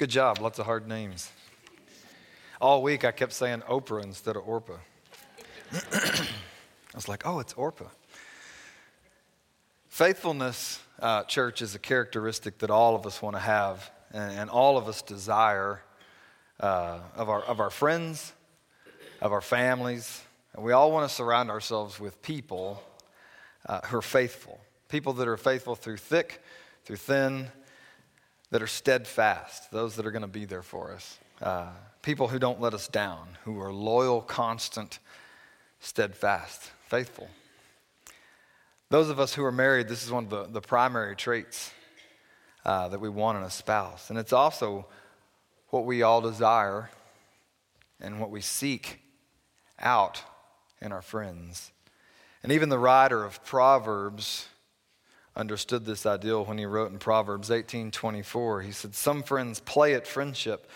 Good job. Lots of hard names. All week I kept saying Oprah instead of Orpah. I was like, oh, it's Orpah. Faithfulness, uh, church, is a characteristic that all of us want to have and, and, all of us desire uh, of, our, of our friends, of our families. And we all want to surround ourselves with people uh, who are faithful, people that are faithful through thick, through thin, that are steadfast, those that are going to be there for us. Uh, people who don't let us down, who are loyal, constant, steadfast, faithful. Those of us who are married, this is one of the, the primary traits uh, that we want in a spouse. And it's also what we all desire and what we seek out in our friends. And even the writer of Proverbs understood this ideal when he wrote in Proverbs 18:24. He said, "Some friends play at friendship,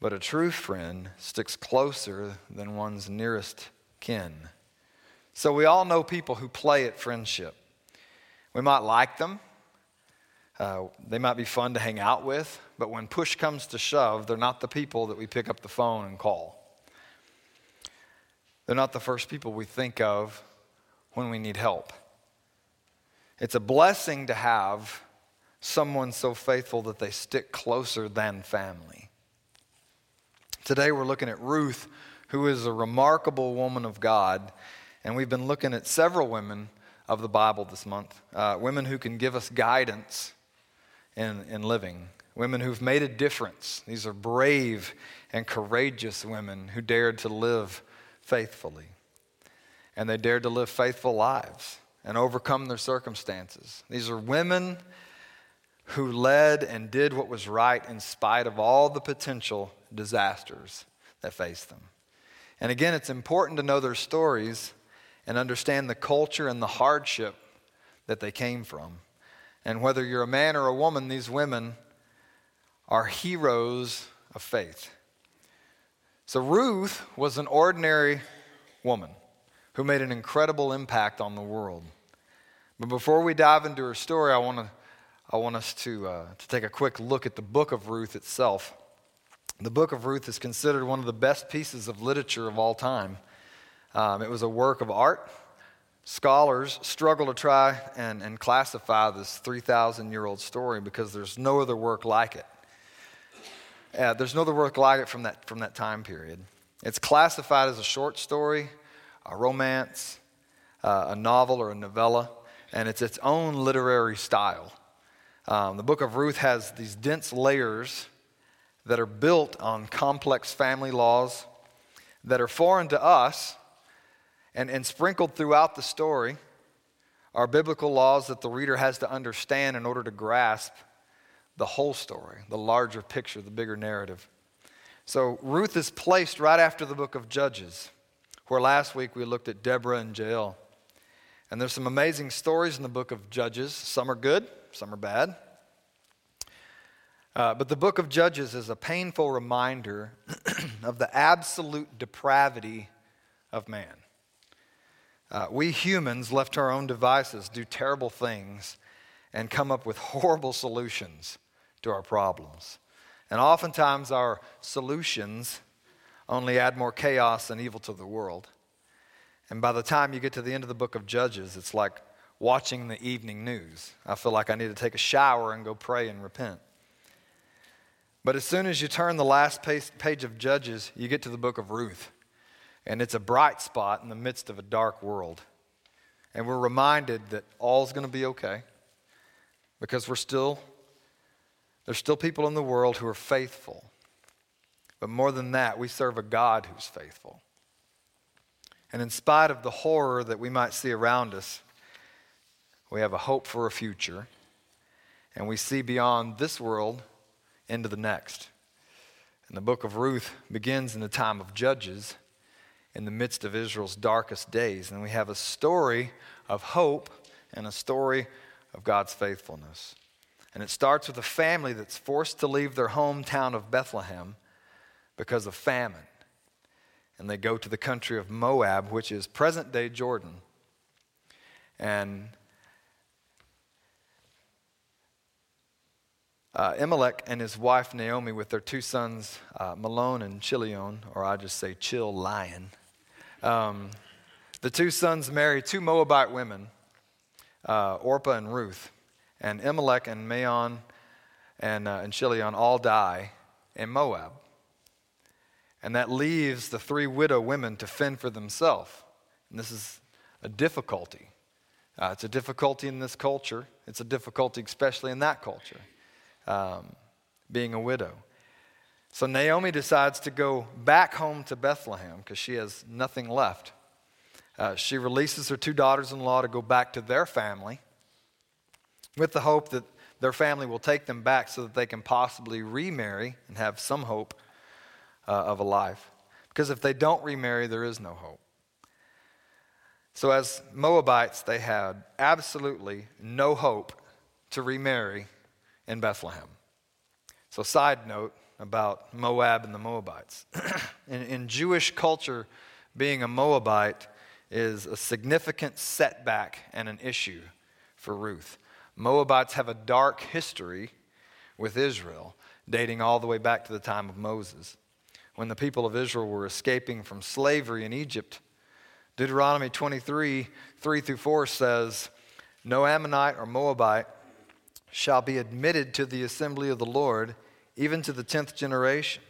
but a true friend sticks closer than one's nearest kin." So we all know people who play at friendship. We might like them. Uh, they might be fun to hang out with, but when push comes to shove, they're not the people that we pick up the phone and call. They're not the first people we think of when we need help. It's a blessing to have someone so faithful that they stick closer than family. Today we're looking at Ruth, who is a remarkable woman of God, and we've been looking at several women of the Bible this month, uh, women who can give us guidance in, in living, women who've made a difference. These are brave and courageous women who dared to live faithfully, and they dared to live faithful lives and overcome their circumstances. These are women who led and did what was right in spite of all the potential disasters that faced them. And again, it's important to know their stories and understand the culture and the hardship that they came from. And whether you're a man or a woman, these women are heroes of faith. So Ruth was an ordinary woman who made an incredible impact on the world. But before we dive into her story, I want to I want us to, uh, to take a quick look at the book of Ruth itself. The book of Ruth is considered one of the best pieces of literature of all time. Um, it was a work of art. Scholars struggle to try and, and classify this 3,000 year old story because there's no other work like it. Uh, there's no other work like it from that, from that time period. It's classified as a short story, a romance, uh, a novel, or a novella and it's its own literary style. Um, the book of Ruth has these dense layers that are built on complex family laws that are foreign to us, and, and sprinkled throughout the story are biblical laws that the reader has to understand in order to grasp the whole story, the larger picture, the bigger narrative. So Ruth is placed right after the book of Judges, where last week we looked at Deborah and Jael. And there's some amazing stories in the book of Judges. Some are good, some are bad. Uh, but the book of Judges is a painful reminder of the absolute depravity of man. Uh, we humans, left to our own devices, do terrible things and come up with horrible solutions to our problems. And oftentimes, our solutions only add more chaos and evil to the world. And by the time you get to the end of the book of Judges, it's like watching the evening news. I feel like I need to take a shower and go pray and repent. But as soon as you turn the last page of Judges, you get to the book of Ruth. And it's a bright spot in the midst of a dark world. And we're reminded that all's going to be okay because we're still, there's still people in the world who are faithful. But more than that, we serve a God who's faithful. And in spite of the horror that we might see around us, we have a hope for a future. And we see beyond this world into the next. And the book of Ruth begins in the time of Judges, in the midst of Israel's darkest days. And we have a story of hope and a story of God's faithfulness. And it starts with a family that's forced to leave their hometown of Bethlehem because of famine and they go to the country of Moab, which is present day Jordan. And uh, Elimelech and his wife Naomi, with their two sons, uh, Mahlon and Chilion, or I just say Chill Lion, um, the two sons marry two Moabite women, uh, Orpah and Ruth. And Elimelech and Mahlon and, uh, and Chilion all die in Moab. And that leaves the three widow women to fend for themselves. And this is a difficulty. Uh, it's a difficulty in this culture. It's a difficulty, especially in that culture, um, being a widow. So Naomi decides to go back home to Bethlehem because she has nothing left. Uh, she releases her two daughters in law to go back to their family with the hope that their family will take them back so that they can possibly remarry and have some hope uh, of a life. Because if they don't remarry, there is no hope. So, as Moabites, they had absolutely no hope to remarry in Bethlehem. So, side note about Moab and the Moabites. in, in Jewish culture, being a Moabite is a significant setback and an issue for Ruth. Moabites have a dark history with Israel, dating all the way back to the time of Moses. When the people of Israel were escaping from slavery in Egypt, Deuteronomy 23 3 through 4 says, No Ammonite or Moabite shall be admitted to the assembly of the Lord, even to the tenth generation.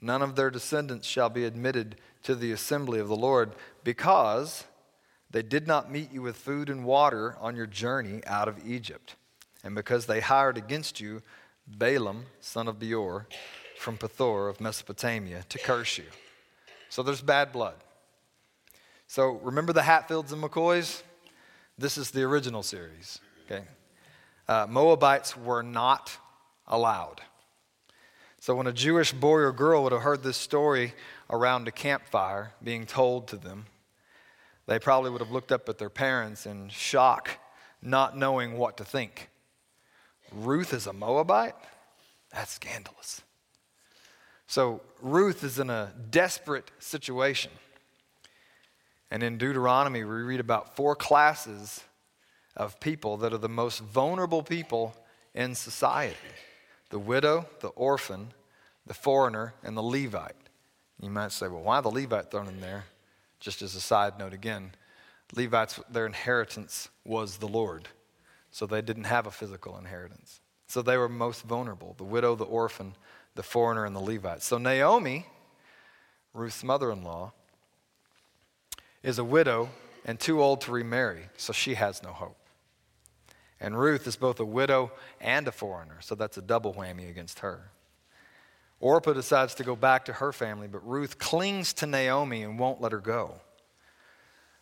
None of their descendants shall be admitted to the assembly of the Lord, because they did not meet you with food and water on your journey out of Egypt, and because they hired against you Balaam, son of Beor, from Pethor of Mesopotamia, to curse you. So there's bad blood. So remember the Hatfields and McCoys? This is the original series. Okay, uh, Moabites were not allowed. So when a Jewish boy or girl would have heard this story around a campfire being told to them, they probably would have looked up at their parents in shock, not knowing what to think. Ruth is a Moabite? That's scandalous. So Ruth is in a desperate situation. And in Deuteronomy, we read about four classes of people that are the most vulnerable people in society the widow, the orphan, the foreigner, and the Levite. You might say, well, why the Levite thrown in there? Just as a side note again, Levites, their inheritance was the Lord. So they didn't have a physical inheritance. So they were most vulnerable the widow, the orphan, the foreigner, and the Levite. So Naomi, Ruth's mother in law, is a widow and too old to remarry, so she has no hope. And Ruth is both a widow and a foreigner, so that's a double whammy against her. Orpah decides to go back to her family, but Ruth clings to Naomi and won't let her go.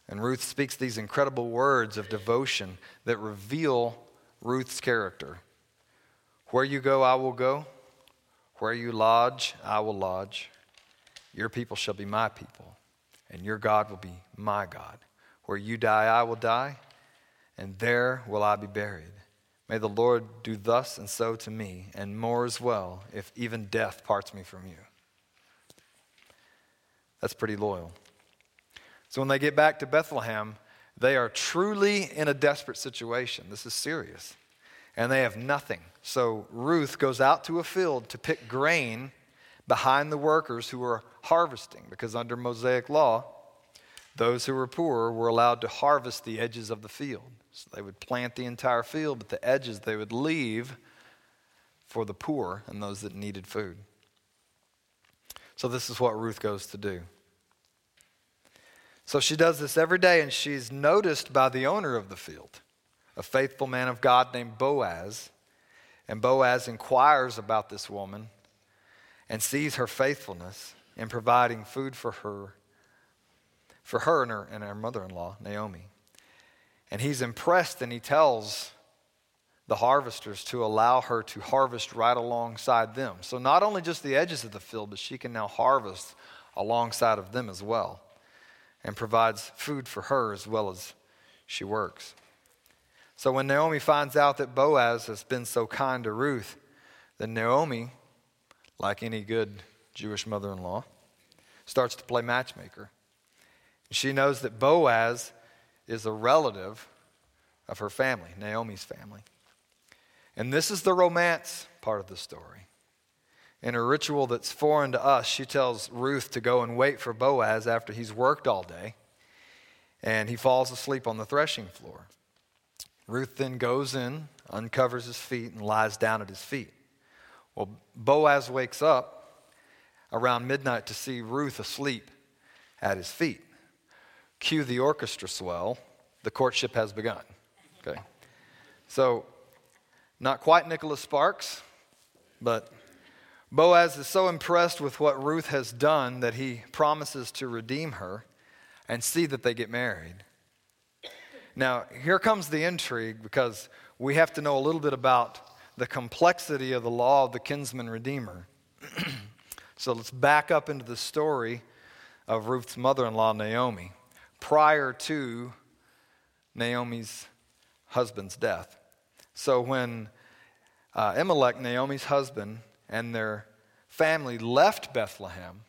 And Ruth speaks these incredible words of devotion that reveal Ruth's character. Where you go, I will go. Where you lodge, I will lodge. Your people shall be my people, and your God will be my God. Where you die, I will die, and there will I be buried. May the Lord do thus and so to me, and more as well, if even death parts me from you. That's pretty loyal. So when they get back to Bethlehem, they are truly in a desperate situation. This is serious. And they have nothing. So Ruth goes out to a field to pick grain behind the workers who are harvesting, because under Mosaic law, those who were poor were allowed to harvest the edges of the field. So they would plant the entire field, but the edges they would leave for the poor and those that needed food. So this is what Ruth goes to do. So she does this every day, and she's noticed by the owner of the field, a faithful man of God named Boaz. And Boaz inquires about this woman and sees her faithfulness in providing food for her for her and her, and her mother in law, Naomi. And he's impressed and he tells the harvesters to allow her to harvest right alongside them. So, not only just the edges of the field, but she can now harvest alongside of them as well and provides food for her as well as she works. So, when Naomi finds out that Boaz has been so kind to Ruth, then Naomi, like any good Jewish mother in law, starts to play matchmaker. She knows that Boaz is a relative of her family, Naomi's family. And this is the romance part of the story. In a ritual that's foreign to us, she tells Ruth to go and wait for Boaz after he's worked all day, and he falls asleep on the threshing floor. Ruth then goes in, uncovers his feet, and lies down at his feet. Well, Boaz wakes up around midnight to see Ruth asleep at his feet. Cue the orchestra swell. The courtship has begun. Okay. So, not quite Nicholas Sparks, but Boaz is so impressed with what Ruth has done that he promises to redeem her and see that they get married. Now, here comes the intrigue because we have to know a little bit about the complexity of the law of the kinsman redeemer. so let's back up into the story of Ruth's mother in law, Naomi, prior to Naomi's husband's death. So when uh, Elimelech, Naomi's husband, and their family left Bethlehem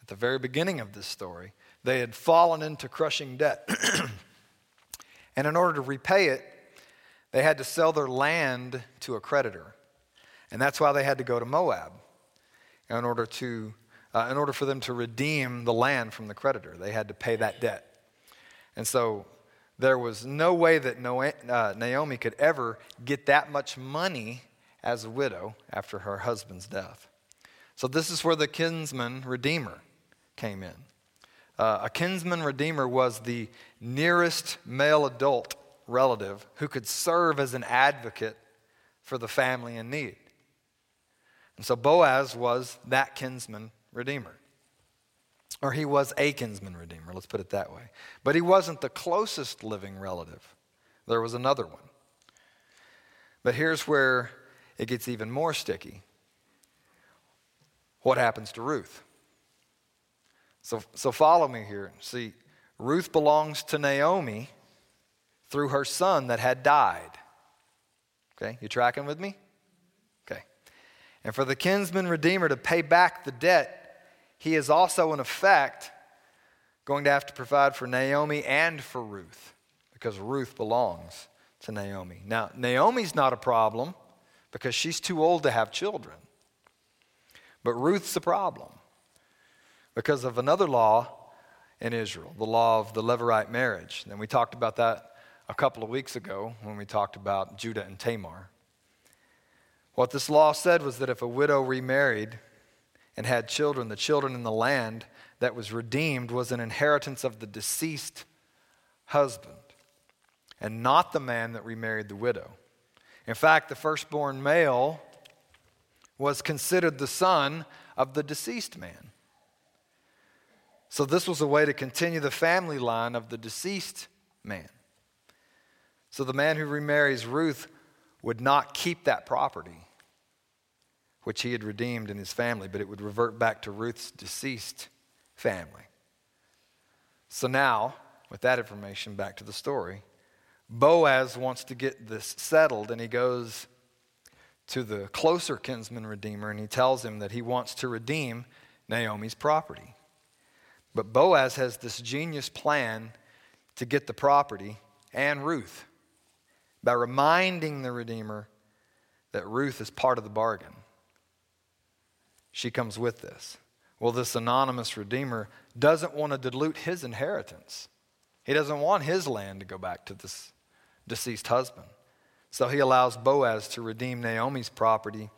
at the very beginning of this story, they had fallen into crushing debt. and in order to repay it, they had to sell their land to a creditor. And that's why they had to go to Moab in order, to, uh, in order for them to redeem the land from the creditor. They had to pay that debt. And so there was no way that uh, Naomi could ever get that much money as a widow after her husband's death. So, this is where the kinsman redeemer came in. Uh, a kinsman redeemer was the nearest male adult relative who could serve as an advocate for the family in need. And so Boaz was that kinsman redeemer. Or he was a kinsman redeemer, let's put it that way. But he wasn't the closest living relative, there was another one. But here's where it gets even more sticky. What happens to Ruth? So, so follow me here. See, Ruth belongs to Naomi through her son that had died. Okay, you tracking with me? Okay. And for the kinsman redeemer to pay back the debt, he is also, in effect, going to have to provide for Naomi and for Ruth because Ruth belongs to Naomi. Now, Naomi's not a problem because she's too old to have children. But Ruth's a problem because of another law in Israel, the law of the Levirate marriage. And we talked about that a couple of weeks ago when we talked about Judah and Tamar. What this law said was that if a widow remarried and had children, the children in the land that was redeemed was an inheritance of the deceased husband and not the man that remarried the widow. In fact, the firstborn male was considered the son of the deceased man. So, this was a way to continue the family line of the deceased man. So, the man who remarries Ruth would not keep that property which he had redeemed in his family, but it would revert back to Ruth's deceased family. So now, with that information, back to the story. Boaz wants to get this settled, and he goes to the closer kinsman redeemer and he tells him that he wants to redeem Naomi's property. But Boaz has this genius plan to get the property and Ruth by reminding the redeemer that Ruth is part of the bargain she comes with this. Well, this anonymous redeemer doesn't want to dilute his inheritance. He doesn't want his land to go back to this deceased husband. So he allows Boaz to redeem Naomi's property,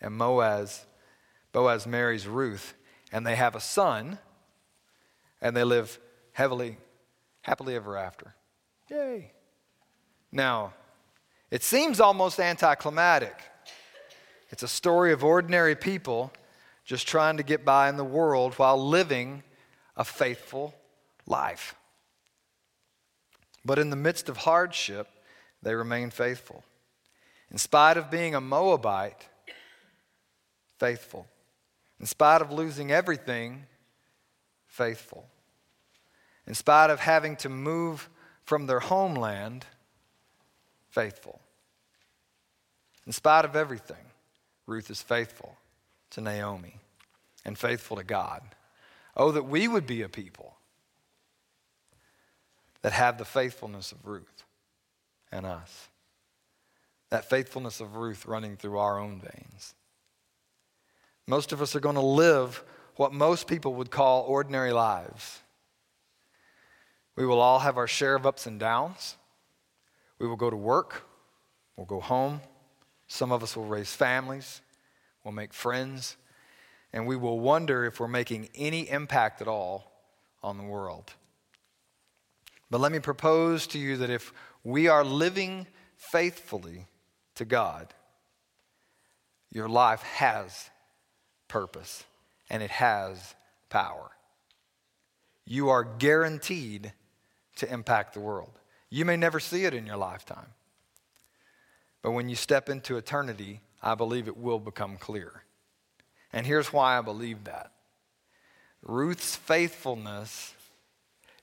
and Boaz, Boaz marries Ruth, and they have a son, and they live heavily, happily ever after. Yay. Now, it seems almost anticlimactic. It's a story of ordinary people just trying to get by in the world while living a faithful life. But in the midst of hardship, they remain faithful. In spite of being a Moabite, faithful. In spite of losing everything, faithful. In spite of having to move from their homeland, faithful. In spite of everything, Ruth is faithful to Naomi and faithful to God. Oh, that we would be a people that have the faithfulness of Ruth and us. that faithfulness of Ruth running through our own veins. Most of us are going to live what most people would call ordinary lives. We will all have our share of ups and downs. We will go to work, we'll go home. Some of us will raise families, we'll make friends, and we will wonder if we're making any impact at all on the world. But let me propose to you that if we are living faithfully to God, your life has purpose and it has power. You are guaranteed to impact the world. You may never see it in your lifetime, but when you step into eternity, I believe it will become clear. And here's why I believe that Ruth's faithfulness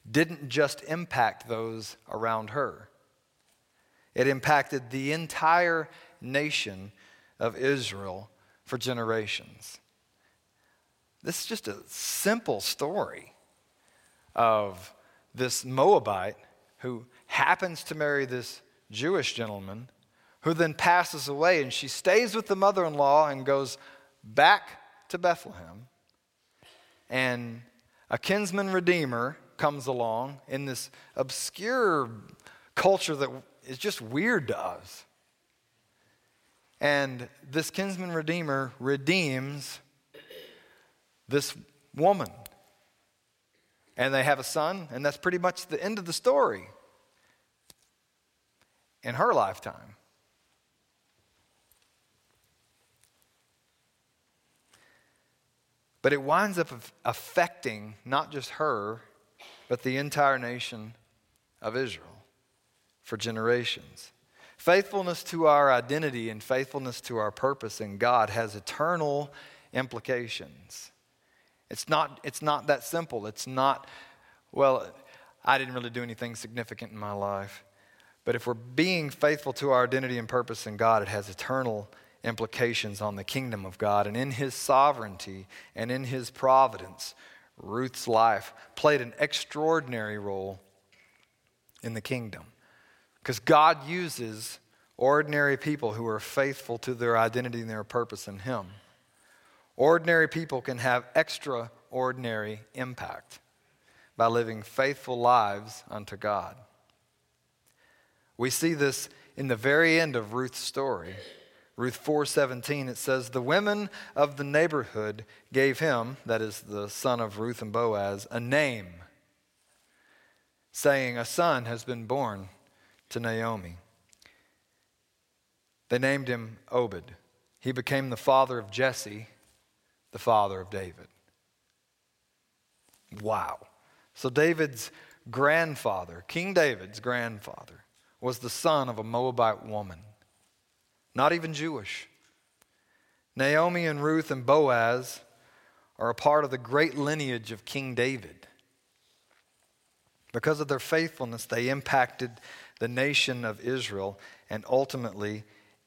didn't just impact those around her, it impacted the entire nation of Israel for generations. This is just a simple story of this Moabite who happens to marry this Jewish gentleman who then passes away and she stays with the mother in law and goes back to Bethlehem. And a kinsman redeemer comes along in this obscure culture that is just weird to us. And this kinsman redeemer redeems this woman. And they have a son, and that's pretty much the end of the story in her lifetime. But it winds up affecting not just her, but the entire nation of Israel for generations. Faithfulness to our identity and faithfulness to our purpose in God has eternal implications. It's not, it's not that simple. It's not, well, I didn't really do anything significant in my life. But if we're being faithful to our identity and purpose in God, it has eternal implications on the kingdom of God. And in His sovereignty and in His providence, Ruth's life played an extraordinary role in the kingdom. Because God uses ordinary people who are faithful to their identity and their purpose in Him. Ordinary people can have extraordinary impact by living faithful lives unto God. We see this in the very end of Ruth's story. Ruth 4:17 it says the women of the neighborhood gave him that is the son of Ruth and Boaz a name saying a son has been born to Naomi. They named him Obed. He became the father of Jesse, the father of David. Wow. So David's grandfather, King David's grandfather, was the son of a Moabite woman, not even Jewish. Naomi and Ruth and Boaz are a part of the great lineage of King David. Because of their faithfulness, they impacted the nation of Israel and ultimately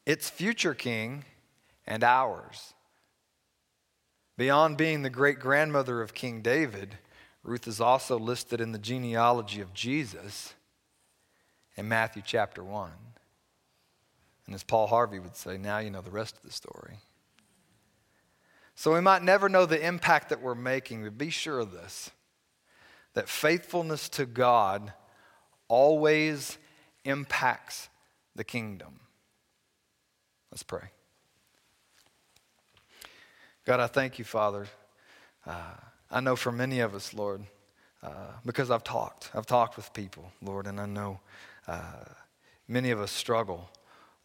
its future king and ours. Beyond being the great grandmother of King David, Ruth is also listed in the genealogy of Jesus in Matthew chapter 1. And as Paul Harvey would say, now you know the rest of the story. So we might never know the impact that we're making, but be sure of this that faithfulness to God always impacts the kingdom. Let's pray. God, I thank you, Father. Uh, I know for many of us, Lord, uh, because I've talked, I've talked with people, Lord, and I know uh, many of us struggle,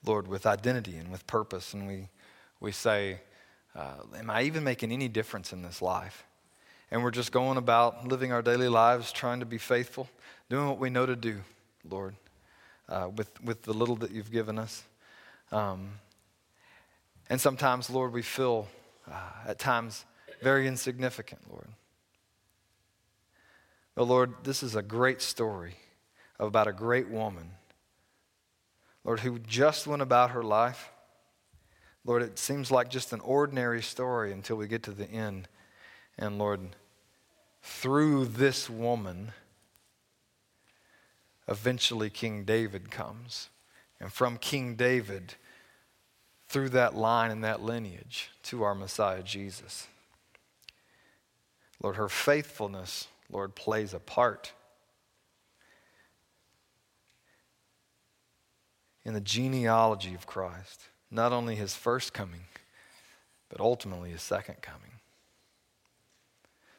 Lord, with identity and with purpose, and we, we say, uh, Am I even making any difference in this life? And we're just going about living our daily lives, trying to be faithful, doing what we know to do, Lord, uh, with, with the little that you've given us. Um, and sometimes, Lord, we feel uh, at times very insignificant, Lord. But Lord, this is a great story about a great woman, Lord, who just went about her life. Lord, it seems like just an ordinary story until we get to the end. And Lord, through this woman, eventually King David comes and from King David through that line and that lineage to our Messiah Jesus. Lord, her faithfulness, Lord, plays a part in the genealogy of Christ, not only his first coming, but ultimately his second coming.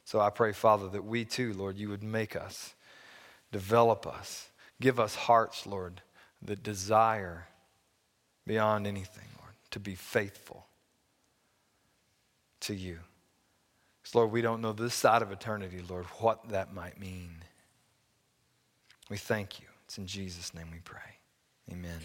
So I pray, Father, that we too, Lord, you would make us, develop us, give us hearts, Lord, that desire beyond anything, to be faithful to you. Because, Lord, we don't know this side of eternity, Lord, what that might mean. We thank you. It's in Jesus' name we pray. Amen.